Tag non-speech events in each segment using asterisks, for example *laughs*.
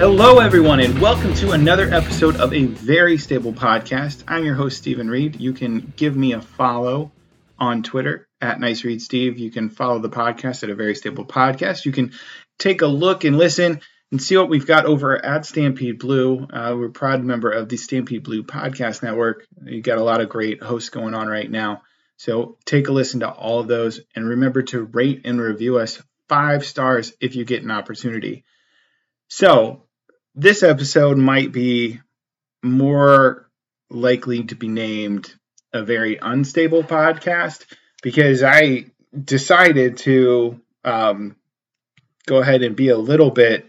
Hello, everyone, and welcome to another episode of a very stable podcast. I'm your host, Stephen Reed. You can give me a follow on Twitter at Nice Read Steve. You can follow the podcast at a very stable podcast. You can take a look and listen and see what we've got over at Stampede Blue. Uh, we're a proud member of the Stampede Blue Podcast Network. You got a lot of great hosts going on right now. So take a listen to all of those and remember to rate and review us five stars if you get an opportunity. So, this episode might be more likely to be named a very unstable podcast because I decided to um, go ahead and be a little bit.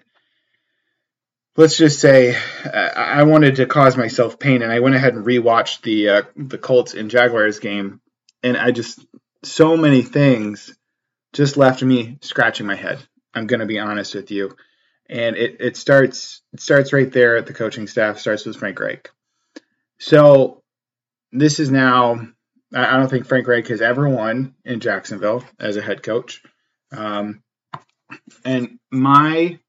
Let's just say I wanted to cause myself pain, and I went ahead and rewatched the uh, the Colts and Jaguars game, and I just so many things just left me scratching my head. I'm going to be honest with you and it, it starts it starts right there at the coaching staff. Starts with Frank Reich. So this is now. I don't think Frank Reich has ever won in Jacksonville as a head coach. Um, and my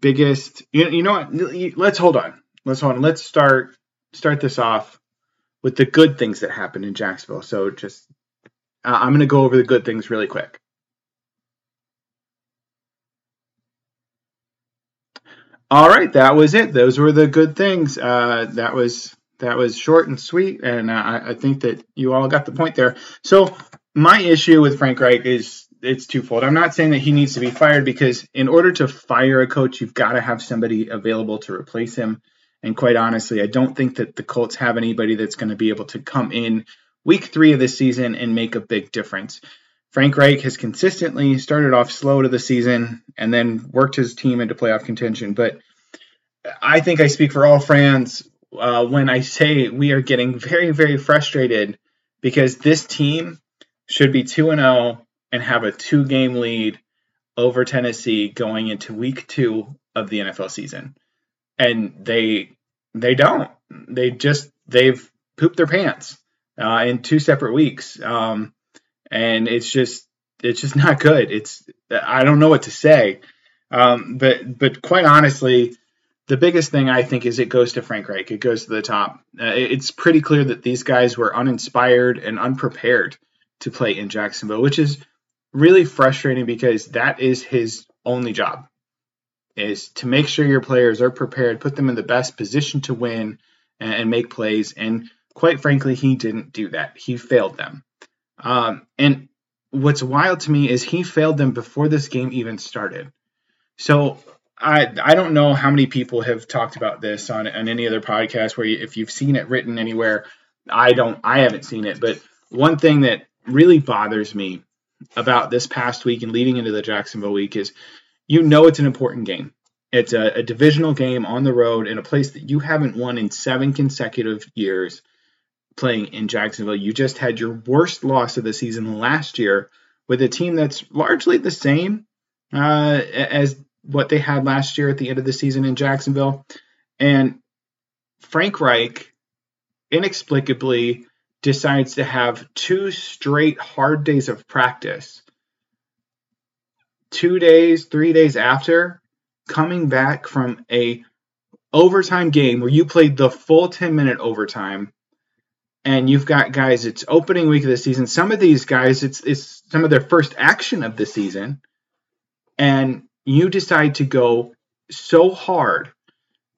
biggest, you, you know what? Let's hold on. Let's hold on. Let's start start this off with the good things that happened in Jacksonville. So just, uh, I'm going to go over the good things really quick. All right, that was it. Those were the good things. Uh, that was that was short and sweet, and I, I, think that you all got the point there. So my issue with Frank Reich is it's twofold. I'm not saying that he needs to be fired because in order to fire a coach, you've got to have somebody available to replace him. And quite honestly, I don't think that the Colts have anybody that's going to be able to come in week three of the season and make a big difference. Frank Reich has consistently started off slow to the season and then worked his team into playoff contention. But I think I speak for all fans uh, when I say we are getting very, very frustrated because this team should be 2 0 and have a two game lead over Tennessee going into week two of the NFL season. And they they don't. They just they've pooped their pants uh, in two separate weeks. Um, and it's just it's just *laughs* not good. It's I don't know what to say, um, but but quite honestly, the biggest thing I think is it goes to Frank Reich. It goes to the top. Uh, it's pretty clear that these guys were uninspired and unprepared to play in Jacksonville, which is really frustrating because that is his only job is to make sure your players are prepared, put them in the best position to win and, and make plays. And quite frankly, he didn't do that. He failed them. Um, and what's wild to me is he failed them before this game even started. So I I don't know how many people have talked about this on on any other podcast where you, if you've seen it written anywhere. I don't. I haven't seen it, but one thing that really bothers me about this past week and leading into the Jacksonville week is you know it's an important game. It's a, a, divisional game on the road in a place that you haven't won in seven consecutive years playing in Jacksonville. You just had your worst loss of the season last year with a team that's largely the same uh, as what they had last year at the end of the season in Jacksonville. And Frank Reich inexplicably decides to have two straight hard days of practice. Two days, three days after coming back from a overtime game where you played the full 10 minute overtime and you've got guys it's opening week of the season some of these guys it's it's some of their first action of the season and you decide to go so hard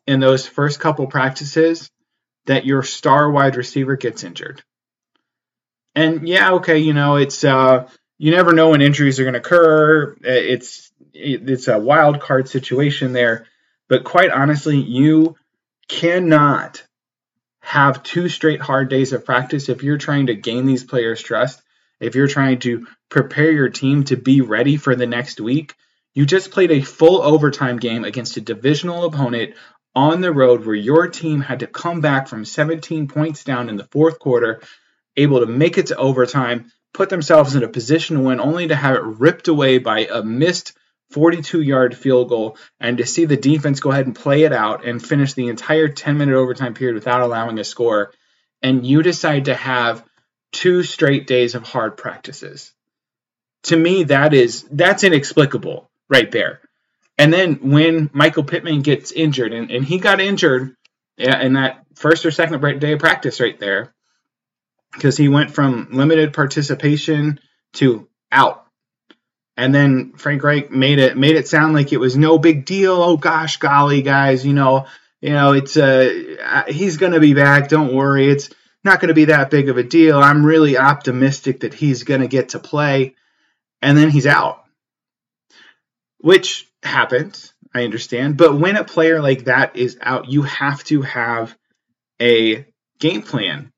in those first couple practices that your star wide receiver gets injured. And yeah, okay, you know, it's uh you never know when injuries are going to occur. It's it's a wild card situation there, but quite honestly, you cannot have two straight hard days of practice if you're trying to gain these players' trust, if you're trying to prepare your team to be ready for the next week. You just played a full overtime game against a divisional opponent on the road where your team had to come back from 17 points down in the fourth quarter, able to make it to overtime, put themselves in a position to win, only to have it ripped away by a missed 42 yard field goal, and to see the defense go ahead and play it out and finish the entire 10 minute overtime period without allowing a score. And you decide to have two straight days of hard practices. To me, that is that's inexplicable right there. And then when Michael Pittman gets injured, and, and he got injured in that first or second day of practice right there, because he went from limited participation to out. And then Frank Reich made it made it sound like it was no big deal. Oh gosh, golly, guys, you know, you know, it's uh, he's going to be back. Don't worry, it's not to be that big of a deal. I'm really optimistic that he's to get to play. And then he's out, which happens. I understand. But when a player like that is out, you have to have a game plan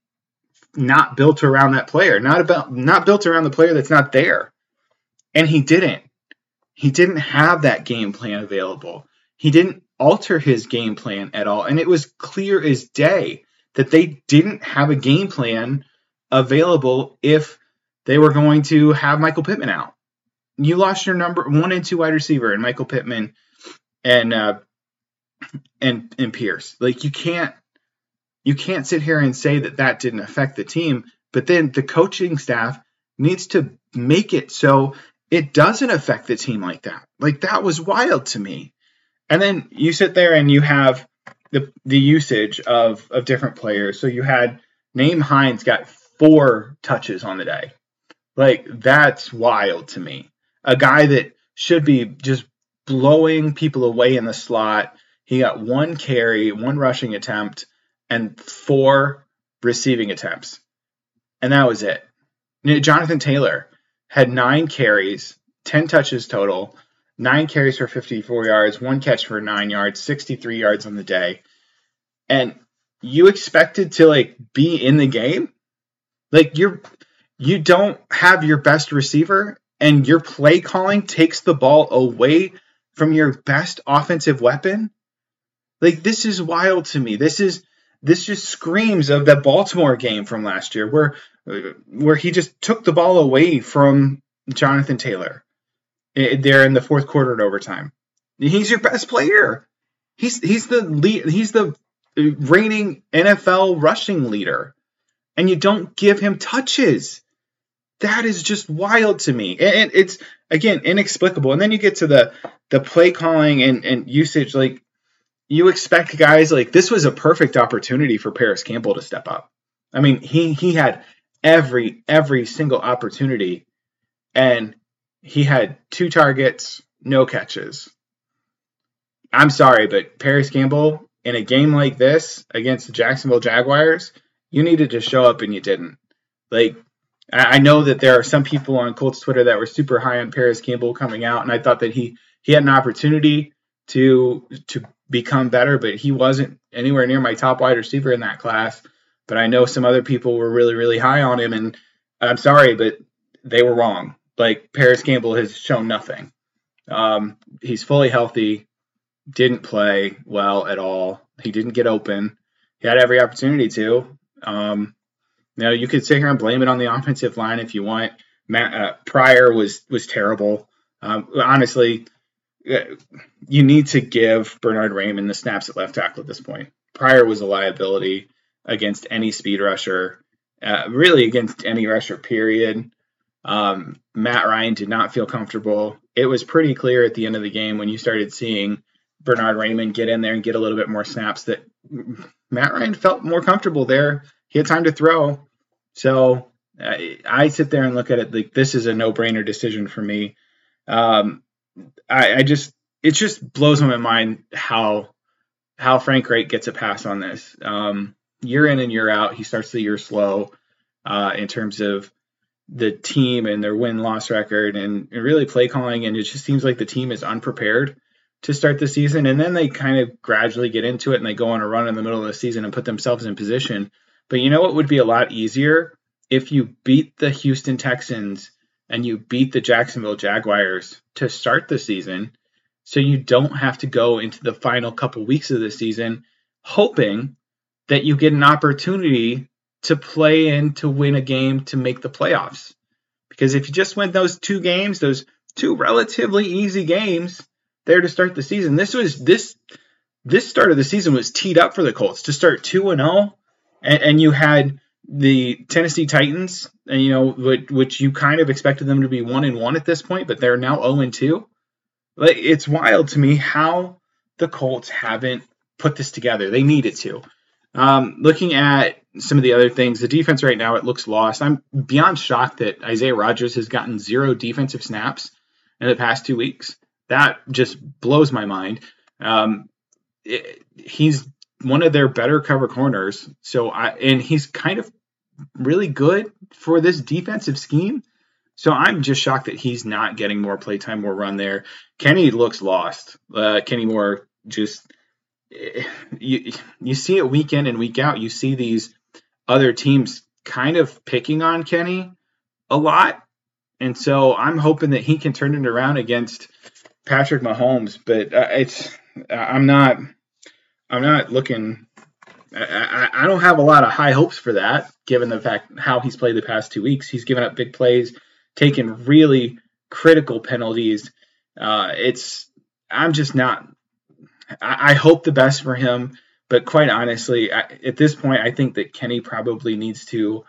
not built around that player, not about not built around the player that's not there. And he didn't. He didn't have that game plan available. He didn't alter his game plan at all. And it was clear as day that they didn't have a game plan available if they were going to have Michael Pittman out you lost your number one and two wide receiver and Michael Pittman and uh, and and Pierce. Like you can't you can't sit here and say that that didn't affect the team, but then the coaching staff needs to make it so it doesn't affect the team like that. Like that was wild to me. And then you sit there and you have the the usage of of different players. So you had Nyheim Hines got four touches on the day. Like that's wild to me a guy that should be just blowing people away in the slot. He got one carry, one rushing attempt, and four receiving attempts. And that was it. Jonathan Taylor had nine carries, 10 touches total, nine carries for 54 yards, one catch for nine yards, 63 yards on the day. And you expected to like be in the game? Like you're you don't have your best receiver and your play calling takes the ball away from your best offensive weapon like this is wild to me this is this just screams of that baltimore game from last year where where he just took the ball away from jonathan taylor eh, there in the fourth quarter at overtime he's your best player he's he's the lead he's the reigning nfl rushing leader and you don't give him touches that is just wild to me. And it's again inexplicable. And then you get to the the play calling and, and usage. Like you expect guys like this was a perfect opportunity for Parris Campbell to step up. I mean, he he had every every single opportunity, and he had two targets, no catches. I'm sorry, but Parris Campbell in a game like this against the Jacksonville Jaguars, you needed to show up and you didn't. Like I know that there are some people on Colts Twitter that were super high on Parris Campbell coming out, and I thought that he he had an opportunity to to become better, but he wasn't anywhere near my top wide receiver in that class. But I know some other people were really really high on him, and I'm sorry, but they were wrong. Like Parris Campbell has shown nothing. Um, he's fully healthy, didn't play well at all. He didn't get open. He had every opportunity to. Um, now you could sit here and blame it on the offensive line if you want. Matt uh, Pryor was was terrible. Um, honestly, you need to give Bernard Raimann the snaps at left tackle at this point. Pryor was a liability against any speed rusher, uh, really against any rusher. Period. Um, Matt Ryan did not feel comfortable. It was pretty clear at the end of the game when you started seeing Bernard Raimann get in there and get a little bit more snaps that Matt Ryan felt more comfortable there he had time to throw. So I, I sit there and look at it like this is a no brainer decision for me. Um, I, I, just it just blows my mind how how Frank Reich gets a pass on this. Um, year in and year out, he starts the year slow uh, in terms of the team and their win loss record and, and, really play calling. And it just seems like the team is unprepared to start the season. And then they kind of gradually get into it and they go on a run in the middle of the season and put themselves in position. But you know what would be a lot easier if you beat the Houston Texans and you beat the Jacksonville Jaguars to start the season so you don't have to go into the final couple weeks of the season hoping that you get an opportunity to play in to win a game to make the playoffs. Because if you just win those two games, those two relatively easy games there to start the season, this was this this start of the season was teed up for the Colts to start 2 and 0 and you had the Tennessee Titans, you know, which which, you kind of expected them to be one and one at this point, but they're now 0 and 2. Like it's wild to me how the Colts haven't put this together. They needed to. Um, looking at some of the other things, the defense right now it looks lost. I'm beyond shocked that Isaiah Rodgers has gotten zero defensive snaps in the past two weeks. That just blows my mind. Um, it, he's one of their better cover corners. So I and he's kind of really good for this defensive scheme. So I'm just shocked that he's not getting more playtime, more run there. Kenny looks lost. Uh, Kenny Moore just you you see it week in and week out. You see these other teams kind of picking on Kenny a lot, and so I'm hoping that he can turn it around against Patrick Mahomes. But uh, it's I'm not I'm not looking. I, I, don't have a lot of high hopes for that, given the fact how he's played the past two weeks. He's given up big plays taken really critical penalties. Uh, it's I'm just not. I, I, hope the best for him, but quite honestly, I, at this point, I think that Kenny probably needs to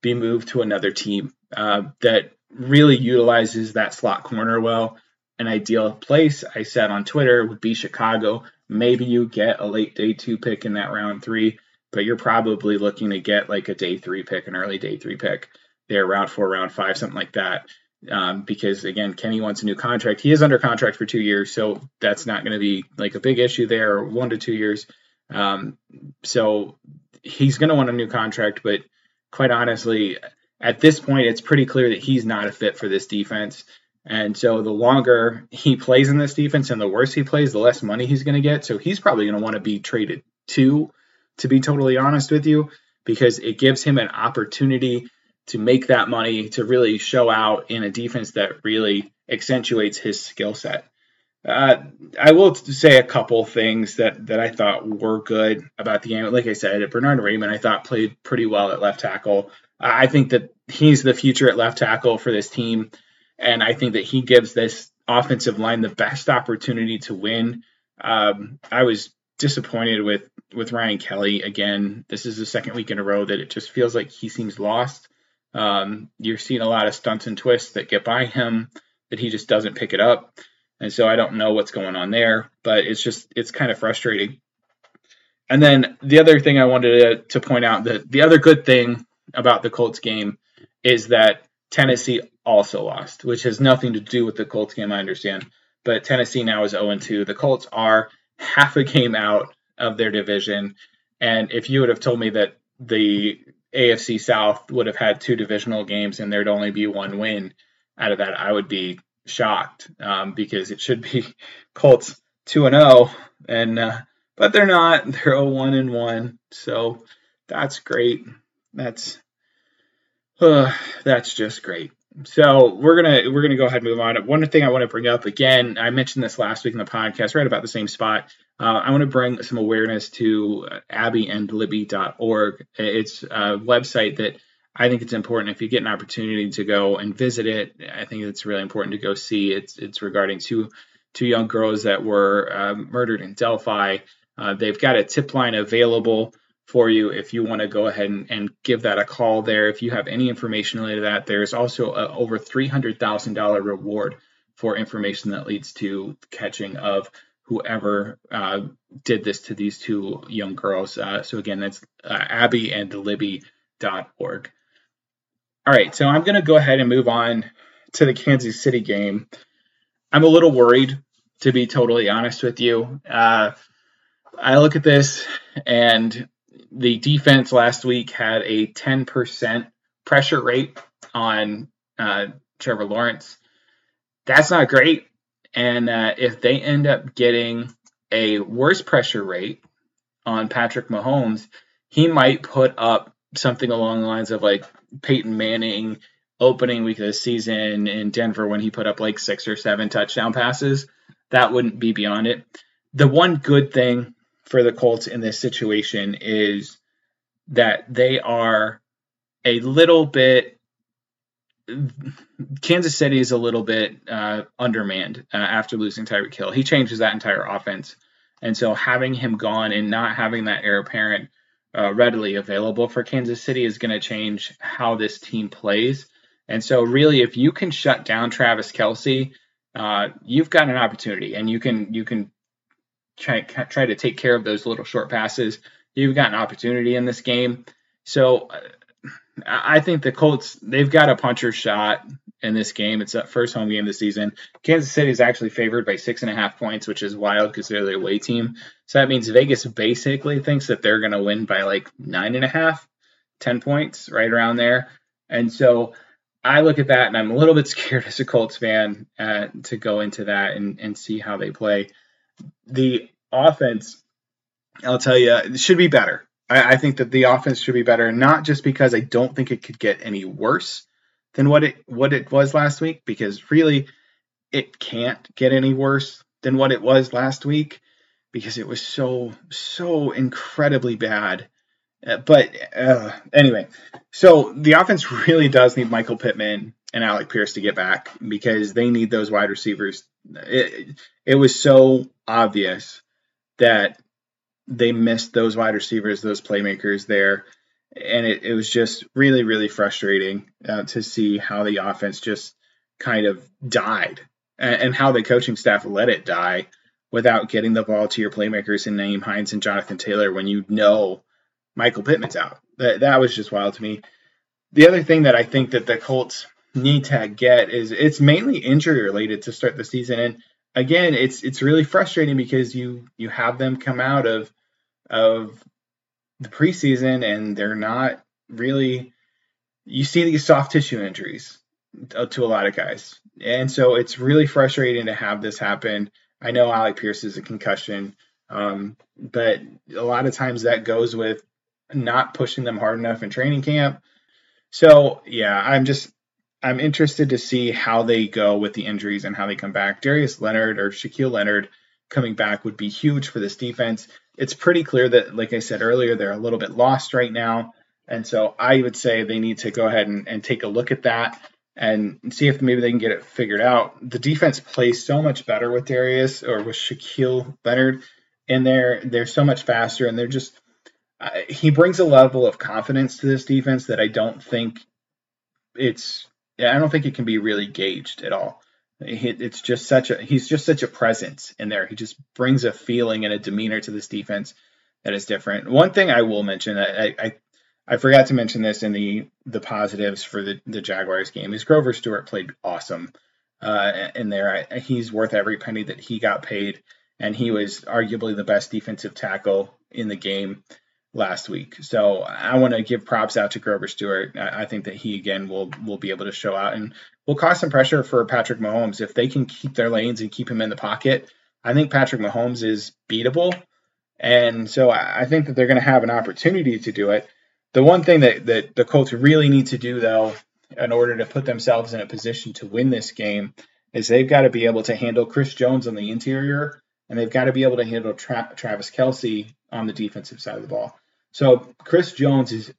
be moved to another team uh, that really utilizes that slot corner well. An ideal place, I said on Twitter, would be Chicago. Maybe you get a late day two pick in that round three, but you're probably looking to get like a day three pick, an early day three pick there, round four, round five, something like that. Um, because again, Kenny wants a new contract. He is under contract for two years, so that's not going to be like a big issue there. One to two years. Um, so he's going to want a new contract, but quite honestly, at this point, it's pretty clear that he's not a fit for this defense. And so the longer he plays in this defense and the worse he plays, the less money he's going to get. So he's probably going to want to be traded too, to be totally honest with you, because it gives him an opportunity to make that money to really show out in a defense that really accentuates his skill set. Uh, I will say a couple things that that I thought were good about the game. Like I said, Bernard Raimann, I thought played pretty well at left tackle. I think that he's the future at left tackle for this team, and I think that he gives this offensive line the best opportunity to win. Um, I was disappointed with with Ryan Kelly again. This is the second week in a row that it just feels like he seems lost. Um, you're seeing a lot of stunts and twists that get by him that he just doesn't pick it up. And so I don't know what's going on there, but it's just it's kind of frustrating. And then the other thing I wanted to, to point out that the other good thing about the Colts game is that Tennessee also lost, which has nothing to do with the Colts game, I understand. But Tennessee now is 0 2. The Colts are half a game out of their division. And if you would have told me that the AFC South would have had two divisional games and there'd only be one win out of that, I would be shocked um, because it should be *laughs* Colts two and zero, oh, and uh, but they're not. They're a one and one, so that's great. That's uh, *sighs* that's just great. So we're gonna we're gonna go ahead and move on. One thing I want to bring up again, I mentioned this last week in the podcast, right about the same spot. Uh, I want to bring some awareness to abbyandlibby.org. It's a website that I think it's important if you get an opportunity to go and visit it. I think it's really important to go see. It's it's regarding two two young girls that were uh, murdered in Delphi. Uh, they've got a tip line available for you if you want to go ahead and, and, give that a call there. If you have any information related to that, there's also a over $300,000 reward for information that leads to catching of whoever uh, did this to these two young girls. Uh, so again, that's uh, abbyandlibby.org. All right, so I'm going to go ahead and move on to the Kansas City game. I'm a little worried to be totally honest with you. Uh, I look at this, and the defense last week had a 10% pressure rate on uh, Trevor Lawrence. That's not great. And uh, if they end up getting a worse pressure rate on Patrick Mahomes, he might put up something along the lines of like Peyton Manning opening week of the season in Denver when he put up like six or seven touchdown passes. That wouldn't be beyond it. The one good thing for the Colts in this situation is that they are a little bit. Kansas City is a little bit uh, undermanned uh, after losing Tyreek Hill. He changes that entire offense, and so having him gone and not having that heir apparent uh, readily available for Kansas City is going to change how this team plays. And so, really, if you can shut down Travis Kelce, uh, you've got an opportunity, and you can you can try try to take care of those little short passes. You've got an opportunity in this game. So, uh, I think the Colts they've got a puncher shot in this game. It's the first home game of the season. Kansas City is actually favored by six and a half points, which is wild because they're the away team. So that means Vegas basically thinks that they're going to win by like nine and a half, ten points, right around there. And so I look at that and I'm a little bit *laughs* scared as a Colts fan uh, to go into that and, and see how they play. The offense, I'll tell you, it should be better. I, I think that the offense should be better, not just because I don't think it could get any worse than what it what it was last week because really it can't get any worse than what it was last week because it was so so incredibly bad. Uh, but uh, anyway, so the offense really does need Michael Pittman and Alec Pierce to get back because they need those wide receivers. It, it was so obvious that they missed those wide receivers, those playmakers there and it, it was just really really frustrating uh, to see how the offense just kind of died and, and, how the coaching staff let it die without getting the ball to your playmakers in Nyheim Hines and Jonathan Taylor when you know Michael Pittman's out. That that was just wild to me. The other thing that I think that the Colts need to get is it's mainly injury related to start the season and again it's it's really frustrating because you you have them come out of of the preseason and they're not really you see these soft tissue injuries to a lot of guys. And so it's really frustrating to have this happen. I know Alec Pierce is a concussion, um, but a lot of times that goes with not pushing them hard enough in training camp. So yeah, I'm just I'm interested to see how they go with the injuries and how they come back. Darius Leonard or Shaquille Leonard coming back would be huge for this defense it's pretty clear that, like I said earlier, they're a little bit lost right now. And so I would say they need to go ahead and, and take a look at that and see if maybe they can get it figured out. The defense plays so much better with Darius or with Shaquille Leonard in there. They're so much faster and they're just, uh, he brings a level of confidence to this defense that I don't think it's, I don't think it can be really gauged at all it's just such a he's just such a presence in there. He just brings a feeling and a demeanor to this defense that is different. One thing I will mention, I I, I forgot to mention this in the the positives for the the Jaguars game is Grover Stewart played awesome uh, in there. I, he's worth every penny that he got paid, and he was arguably the best defensive tackle in the game last week. So I want to give props out to Grover Stewart. I, I, think that he again will will be able to show out and will cause some pressure for Patrick Mahomes if they can keep their lanes and keep him in the pocket. I think Patrick Mahomes is beatable, and so I, I think that they're going to have an opportunity to do it. The one thing that, that the Colts really need to do though, in order to put themselves in a position to win this game, is they've got to be able to handle Chris Jones on the interior, and they've got to be able to handle Tra- Travis Kelce on the defensive side of the ball. So Chris Jones is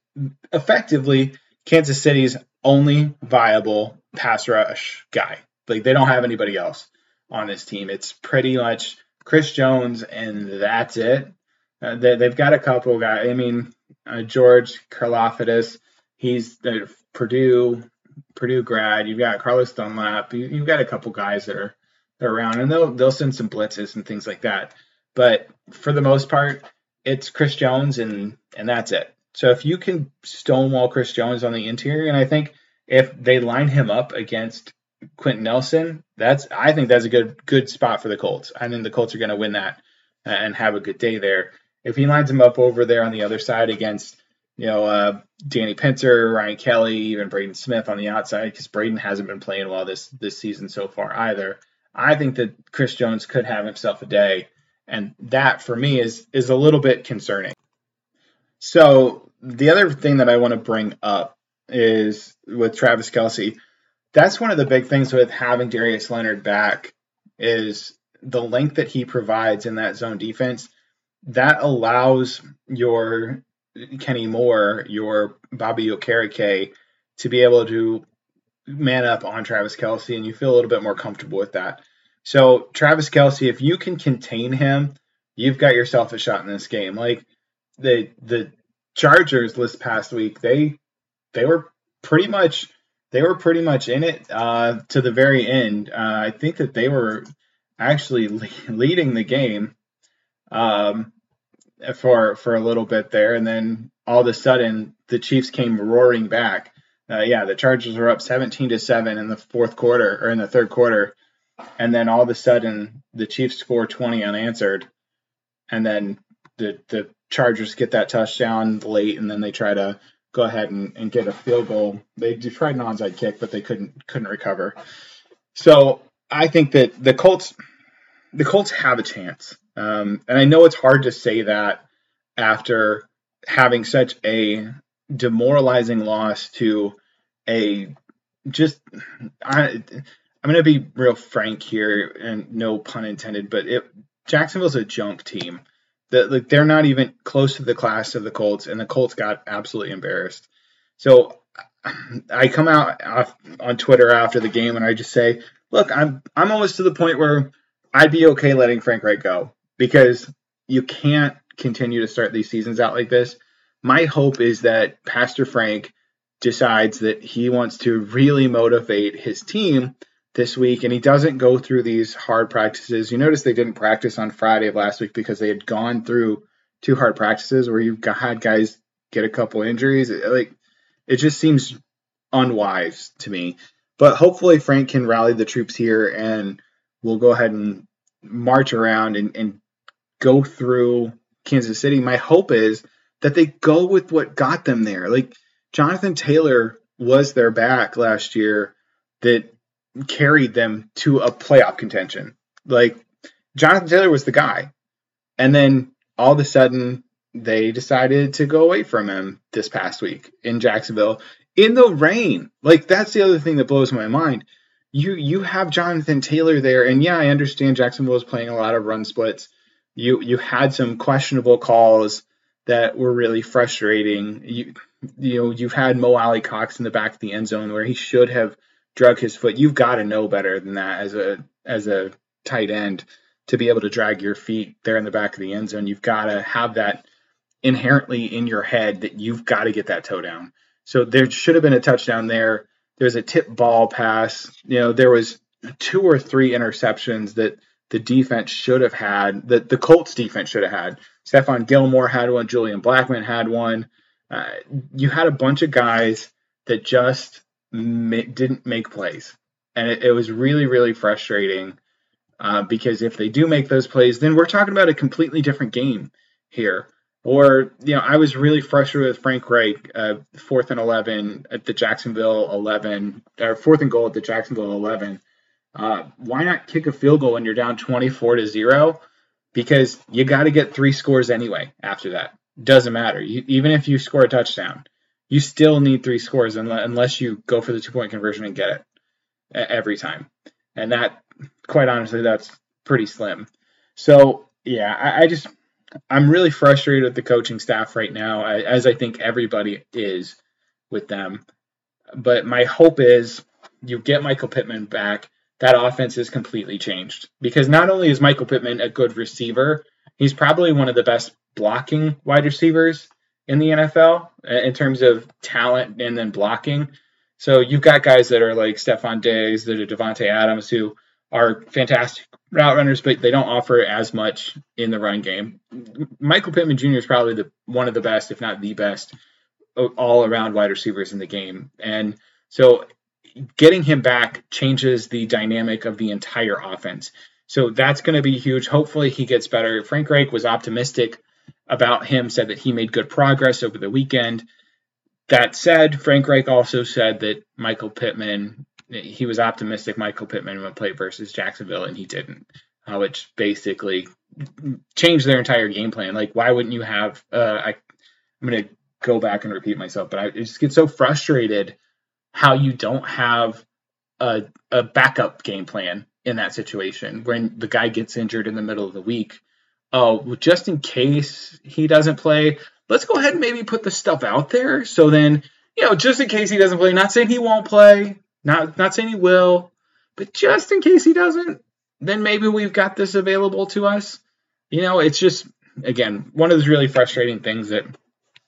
effectively Kansas City's only viable pass rush guy. Like they don't have anybody else on this team. It's pretty much Chris Jones and that's it. Uh, they, have got a couple guys. I mean, uh, George Karlaftis, he's the Purdue Purdue grad. You've got Carlos Dunlap. You, have got a couple guys that they're around, and they'll they'll send some blitzes and things like that. But for the most part, it's Chris Jones and and that's it. So if you can stonewall Chris Jones on the interior, and I think if they line him up against Quenton Nelson, that's I think that's a good good spot for the Colts. I think the Colts are going to win that and have a good day there. If he lines him up over there on the other side against you know uh, Danny Pinter, Ryan Kelly, even Braden Smith on the outside, because Braden hasn't been playing well this this season so far either. I think that Chris Jones could have himself a day, and that for me is is a little bit concerning. So the other thing that I want to bring up is with Travis Kelce. That's one of the big things with having Darius Leonard back is the length that he provides in that zone defense. That allows your Kenny Moore, your Bobby Okereke, to be able to man up on Travis Kelce and you feel a little bit more comfortable with that. So Travis Kelce, if you can contain him, you've got yourself a shot in this game. Like the the Chargers this past week, they they were pretty much they were pretty much in it uh, to the very end. Uh, I think that they were actually le- *laughs* leading the game um, for for a little bit there, and then all of a sudden the Chiefs came roaring back. Uh, yeah, the Chargers were up 17 to seven in the fourth quarter or in the third quarter, and then all of a sudden the Chiefs score 20 unanswered, and then the the Chargers get that touchdown late, and then they try to go ahead and, and get a field goal. They tried an onside kick, but they couldn't couldn't recover. So I think that the Colts the Colts have a chance, um, and I know it's hard to say that after having such a demoralizing loss to a just I, I'm to be real frank here, and no pun intended, but it Jacksonville's a junk team that like they're not even close to the class of the Colts, and the Colts got absolutely embarrassed. So I come out on Twitter after the game and I just say, look, I'm I'm almost to the point where I'd be okay letting Frank Reich go because you can't continue to start these seasons out like this. My hope is that Pastor Frank decides that he wants to really motivate his team this week and he doesn't go through these hard practices. You notice they didn't practice on Friday of last week because they had gone through two hard practices where you had guys get a couple injuries. Like it just seems unwise to me. But hopefully Frank can rally the troops here and we'll go ahead and march around and, and go through Kansas City. My hope is that they go with what got them there. Like Jonathan Taylor was their back last year that carried them to a playoff contention. Like Jonathan Taylor was the guy. And then all of a sudden they decided to go away from him this past week in Jacksonville in the rain. Like that's the other thing that blows my mind. You you have Jonathan Taylor there and yeah, I understand Jacksonville was playing a lot of run splits. You you had some questionable calls that were really frustrating. You you know, you've had Mo Alie-Cox in the back of the end zone where he should have drug his foot. You've got to know better than that as a as a tight end to be able to drag your feet there in the back of the end zone. You've got to have that inherently in your head that you've got to get that toe down. So there should have been a touchdown there. There's a tip ball pass. You know, there was two or three interceptions that the defense should have had, that the Colts defense should have had. Stephon Gilmore had one, Julian Blackmon had one. Uh, you had a bunch of guys that just ma- didn't make plays, and it, it was really really frustrating uh, because if they do make those plays, then we're talking about a completely different game here. Or you know, I was really frustrated with Frank Reich, uh, fourth and eleven at the Jacksonville eleven, or fourth and goal at the Jacksonville eleven. Uh, why not kick a field goal when you're down 24 to zero? Because you got to get three scores anyway after that. Doesn't matter. You, even if you score a touchdown, you still need three scores unless you go for the two point conversion and get it every time. And that, quite honestly, that's pretty slim. So, yeah, I, I just, I'm really frustrated with the coaching staff right now, as I think everybody is with them. But my hope is you get Michael Pittman back. That offense is completely changed because not only is Michael Pittman a good receiver, he's probably one of the best blocking wide receivers in the NFL uh, in terms of talent and then blocking. So you've got guys that are like Stefon Diggs, that are Davante Adams, who are fantastic route runners, but they don't offer as much in the run game. Michael Pittman Jr. is probably the one of the best, if not the best, all around wide receivers in the game. And so getting him back changes the dynamic of the entire offense. So that's going to be huge. Hopefully he gets better. Frank Reich was optimistic about him, said that he made good progress over the weekend. That said, Frank Reich also said that Michael Pittman, he was optimistic Michael Pittman would play versus Jacksonville, and he didn't, uh, which basically changed their entire game plan. Like, why wouldn't you have? Uh, I, I'm going to go back and repeat myself, but I just get so frustrated how you don't have a, a backup game plan in that situation when the guy gets injured in the middle of the week. Oh, just in case he doesn't play, let's go ahead and maybe put the stuff out there. So then, you know, just in case he doesn't play, not saying he won't play, not not saying he will, but just in case he doesn't, then maybe we've got this available to us. You know, it's just again one of those really frustrating things that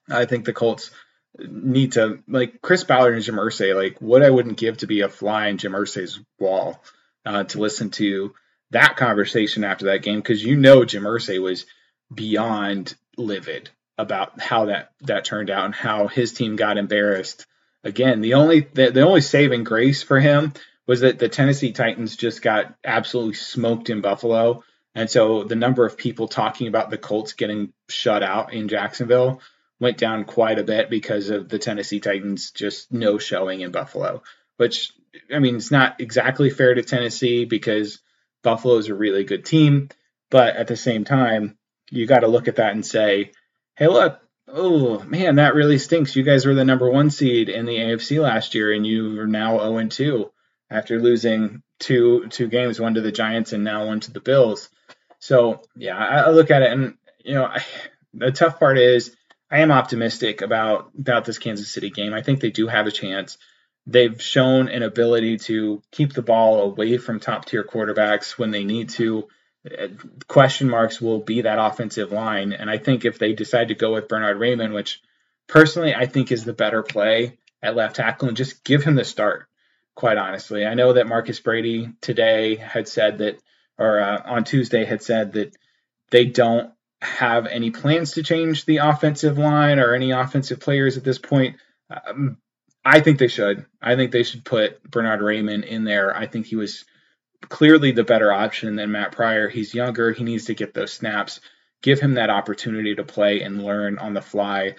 I think the Colts need to like Chris Ballard and Jim Irsay, like what I wouldn't give to be a fly in Jim Irsay's wall uh, to listen to that conversation after that game because you know Jim Irsay was beyond livid about how that that turned out and how his team got embarrassed. Again, the only the, the only saving grace for him was that the Tennessee Titans just got absolutely smoked in Buffalo. And so the number of people talking about the Colts getting shut out in Jacksonville went down quite a bit because of the Tennessee Titans just no showing in Buffalo, which I mean, it's not exactly fair to Tennessee because Buffalo is a really good team, but at the same time, you got to look at that and say, hey, look, oh man, that really stinks. You guys were the number one seed in the AFC last year, and you are now 0 2 after losing two two games, one to the Giants and now one to the Bills. So yeah, I, I look at it, and you know, I, the tough part is I am optimistic about about this Kansas City game. I think they do have a chance. They've shown an ability to keep the ball away from top tier quarterbacks when they need to. Question marks will be that offensive line, and I think if they decide to go with Bernard Raimann, which personally I think is the better play at left tackle, and just give him the start. Quite honestly, I know that Marcus Brady today had said that, or uh, on Tuesday had said that they don't have any plans to change the offensive line or any offensive players at this point. Um, I think they should. I think they should put Bernard Raimann in there. I think he was clearly the better option than Matt Pryor. He's younger. He needs to get those snaps. Give him that opportunity to play and learn on the fly.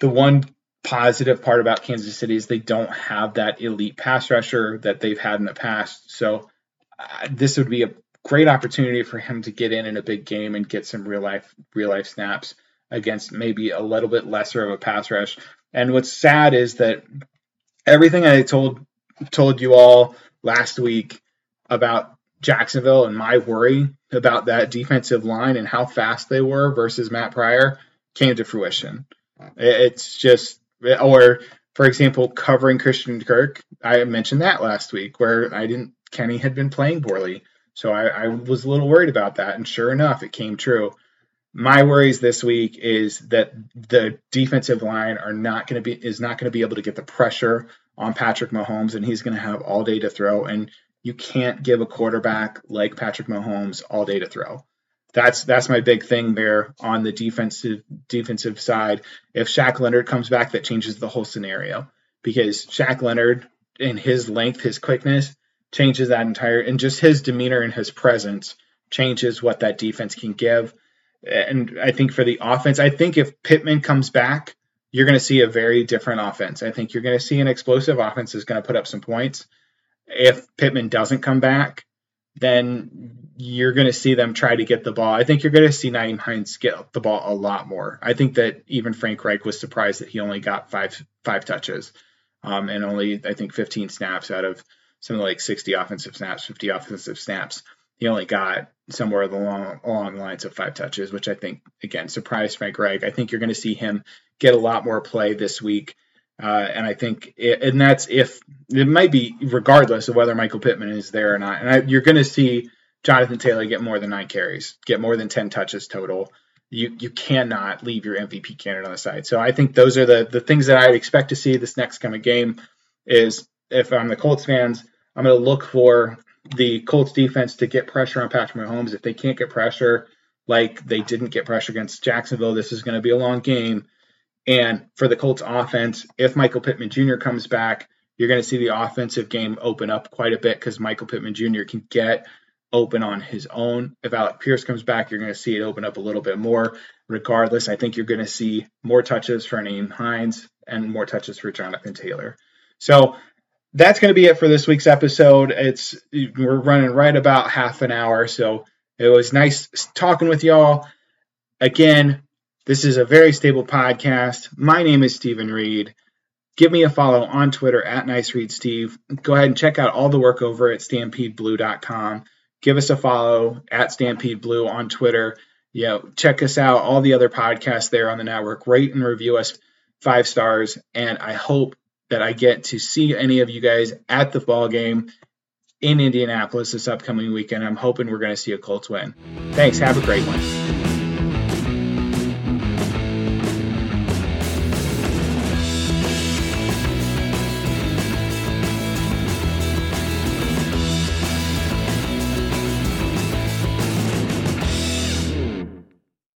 The one positive part about Kansas City is they don't have that elite pass rusher that they've had in the past. So uh, this would be a great opportunity for him to get in in a big game and get some real life real life snaps against maybe a little bit lesser of a pass rush. And what's sad is that everything I told told you all last week about Jacksonville and my worry about that defensive line and how fast they were versus Matt Pryor came to fruition. It's just, or for example, covering Christian Kirk. I mentioned that last week where I didn't. Kenny had been playing poorly. So I, I was a little worried about that, and sure enough, it came true. My worries this week is that the defensive line are not going to be is not going to be able to get the pressure on Patrick Mahomes, and he's going to have all day to throw. And you can't give a quarterback like Patrick Mahomes all day to throw. That's that's my big thing there on the defensive defensive side. If Shaq Leonard comes back, that changes the whole scenario because Shaq Leonard in his length, his quickness, changes that entire and just his demeanor and his presence changes what that defense can give. And I think for the offense, I think if Pittman comes back, you're going to see a very different offense. I think you're going to see an explosive offense is going to put up some points. If Pittman doesn't come back, then you're going to see them try to get the ball. I think you're going to see Nyheim Hines get the ball a lot more. I think that even Frank Reich was surprised that he only got five five touches um, and only I think 15 snaps out of something like 60 offensive snaps, 50 offensive snaps. He only got somewhere along, along the lines of five touches, which I think, again, surprised Frank Reich. I think you're going to see him get a lot more play this week. Uh, and I think, it, and that's if it might be regardless of whether Michael Pittman is there or not. And I, you're going to see Jonathan Taylor get more than nine carries, get more than 10 touches total. You you cannot leave your MVP candidate on the side. So I think those are the the things that I would expect to see this next coming game. Is if I'm the Colts fans, I'm going to look for the Colts defense to get pressure on Patrick Mahomes. If they can't get pressure, like they didn't get pressure against Jacksonville, this is going to be a long game. And for the Colts offense, if Michael Pittman Jr. comes back, you're going to see the offensive game open up quite a bit because Michael Pittman Jr. can get open on his own. If Alec Pierce comes back, you're going to see it open up a little bit more. Regardless, I think you're going to see more touches for Nyheim Hines and more touches for Jonathan Taylor. So that's going to be it for this week's episode. It's we're running right about half an hour, so it was nice talking with y'all. Again, this is a very stable podcast. My name is Stephen Reed. Give me a follow on Twitter at NiceReadSteve. Go ahead and check out all the work over at StampedeBlue.com. Give us a follow at Stampede Blue on Twitter. You know, check us out, all the other podcasts there on the network. Rate and review us five stars. And I hope that I get to see any of you guys at the ball game in Indianapolis this upcoming weekend. I'm hoping we're going to see a Colts win. Thanks. Have a great one.